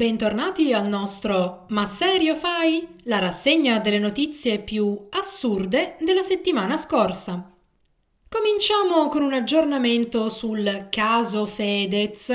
Bentornati al nostro Ma serio fai? La rassegna delle notizie più assurde della settimana scorsa. Cominciamo con un aggiornamento sul caso Fedez.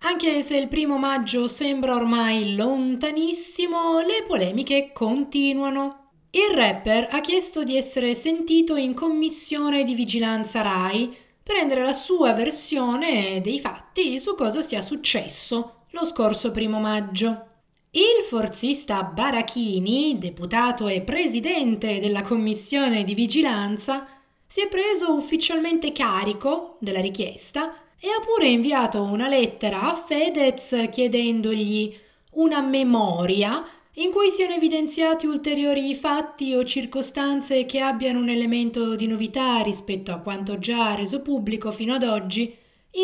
Anche se il primo maggio sembra ormai lontanissimo, le polemiche continuano. Il rapper ha chiesto di essere sentito in commissione di vigilanza RAI per rendere la sua versione dei fatti su cosa sia successo lo scorso primo maggio. Il forzista Barachini, deputato e presidente della commissione di vigilanza, si è preso ufficialmente carico della richiesta e ha pure inviato una lettera a Fedez chiedendogli una memoria in cui siano evidenziati ulteriori fatti o circostanze che abbiano un elemento di novità rispetto a quanto già reso pubblico fino ad oggi,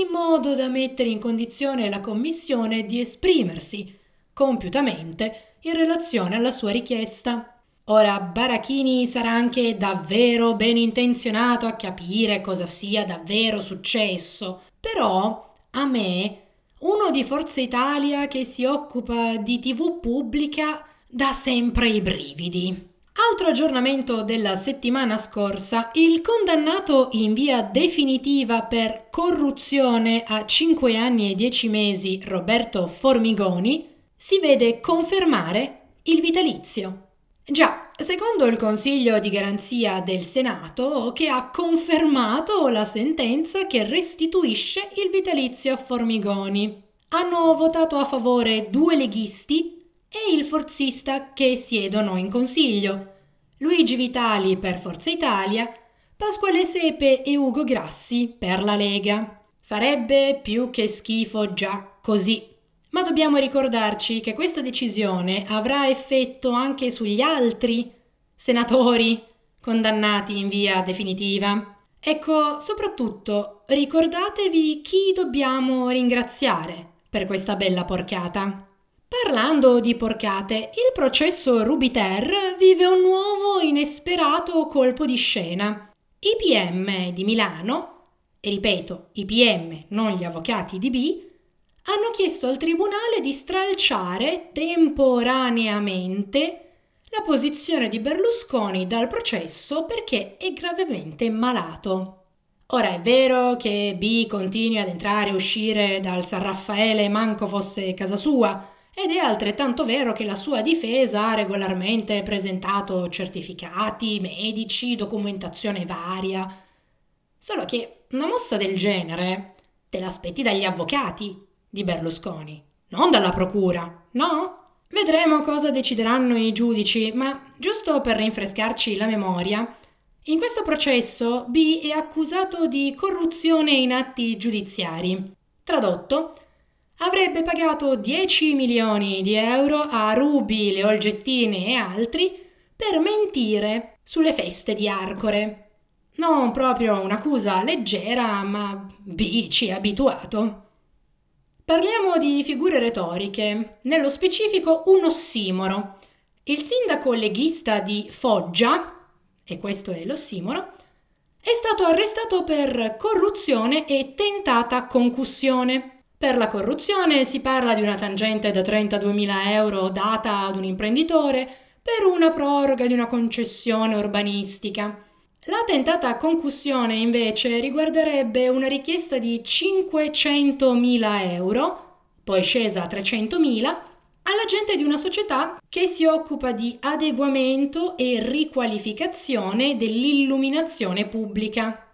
in modo da mettere in condizione la Commissione di esprimersi compiutamente in relazione alla sua richiesta. Ora, Barachini sarà anche davvero ben intenzionato a capire cosa sia davvero successo, però a me uno di Forza Italia che si occupa di TV pubblica dà sempre i brividi. Altro aggiornamento della settimana scorsa, il condannato in via definitiva per corruzione a 5 anni e 10 mesi Roberto Formigoni si vede confermare il vitalizio. Già, secondo il Consiglio di garanzia del Senato, che ha confermato la sentenza che restituisce il vitalizio a Formigoni. Hanno votato a favore due leghisti e il forzista che siedono in Consiglio, Luigi Vitali per Forza Italia, Pasquale Sepe e Ugo Grassi per la Lega. Farebbe più che schifo già così. Ma dobbiamo ricordarci che questa decisione avrà effetto anche sugli altri senatori condannati in via definitiva. Ecco, soprattutto ricordatevi chi dobbiamo ringraziare per questa bella porcata. Parlando di porcate, il processo Rubiter vive un nuovo inesperato colpo di scena. I PM di Milano, e ripeto, i PM, non gli avvocati di B, hanno chiesto al Tribunale di stralciare temporaneamente la posizione di Berlusconi dal processo perché è gravemente malato. Ora è vero che B continui ad entrare e uscire dal San Raffaele manco fosse casa sua, ed è altrettanto vero che la sua difesa ha regolarmente presentato certificati medici, documentazione varia. Solo che una mossa del genere te l'aspetti dagli avvocati, di Berlusconi, non dalla procura, no? Vedremo cosa decideranno i giudici, ma giusto per rinfrescarci la memoria, in questo processo B è accusato di corruzione in atti giudiziari. Tradotto, avrebbe pagato 10 milioni di euro a Rubi, Leolgettine e altri per mentire sulle feste di Arcore. Non proprio un'accusa leggera, ma B ci è abituato. Parliamo di figure retoriche, nello specifico un ossimoro. Il sindaco leghista di Foggia, e questo è l'ossimoro, è stato arrestato per corruzione e tentata concussione. Per la corruzione si parla di una tangente da 32.000 euro data ad un imprenditore per una proroga di una concessione urbanistica. La tentata concussione invece riguarderebbe una richiesta di 500.000 euro, poi scesa a 300.000, all'agente di una società che si occupa di adeguamento e riqualificazione dell'illuminazione pubblica.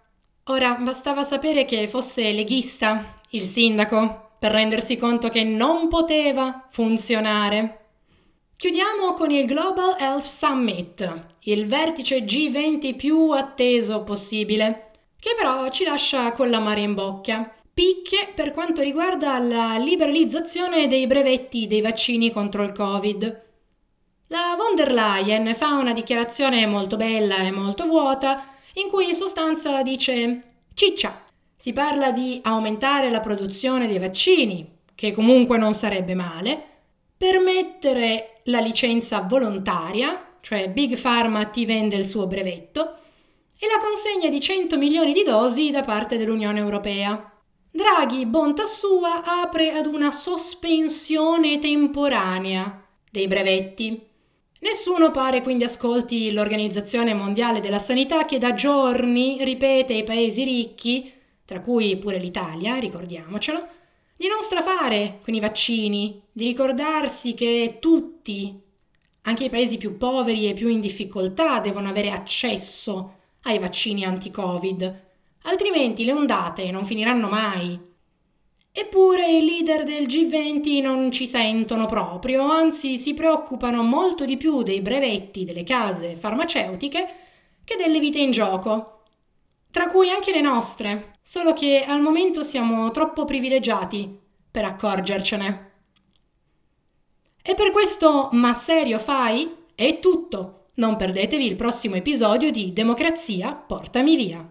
Ora bastava sapere che fosse leghista il sindaco per rendersi conto che non poteva funzionare. Chiudiamo con il Global Health Summit, il vertice G20 più atteso possibile, che però ci lascia con la mare in bocca. Picche per quanto riguarda la liberalizzazione dei brevetti dei vaccini contro il Covid. La von der Leyen fa una dichiarazione molto bella e molto vuota, in cui in sostanza dice Ciccia, si parla di aumentare la produzione dei vaccini, che comunque non sarebbe male, permettere la licenza volontaria, cioè Big Pharma ti vende il suo brevetto, e la consegna di 100 milioni di dosi da parte dell'Unione Europea. Draghi, bontà sua, apre ad una sospensione temporanea dei brevetti. Nessuno pare quindi ascolti l'Organizzazione Mondiale della Sanità che da giorni ripete ai paesi ricchi, tra cui pure l'Italia, ricordiamocelo, di non strafare con i vaccini, di ricordarsi che tutti, anche i paesi più poveri e più in difficoltà, devono avere accesso ai vaccini anti-Covid, altrimenti le ondate non finiranno mai. Eppure i leader del G20 non ci sentono proprio, anzi si preoccupano molto di più dei brevetti delle case farmaceutiche che delle vite in gioco, tra cui anche le nostre, solo che al momento siamo troppo privilegiati per accorgercene. E per questo Ma serio fai? È tutto. Non perdetevi il prossimo episodio di Democrazia, portami via.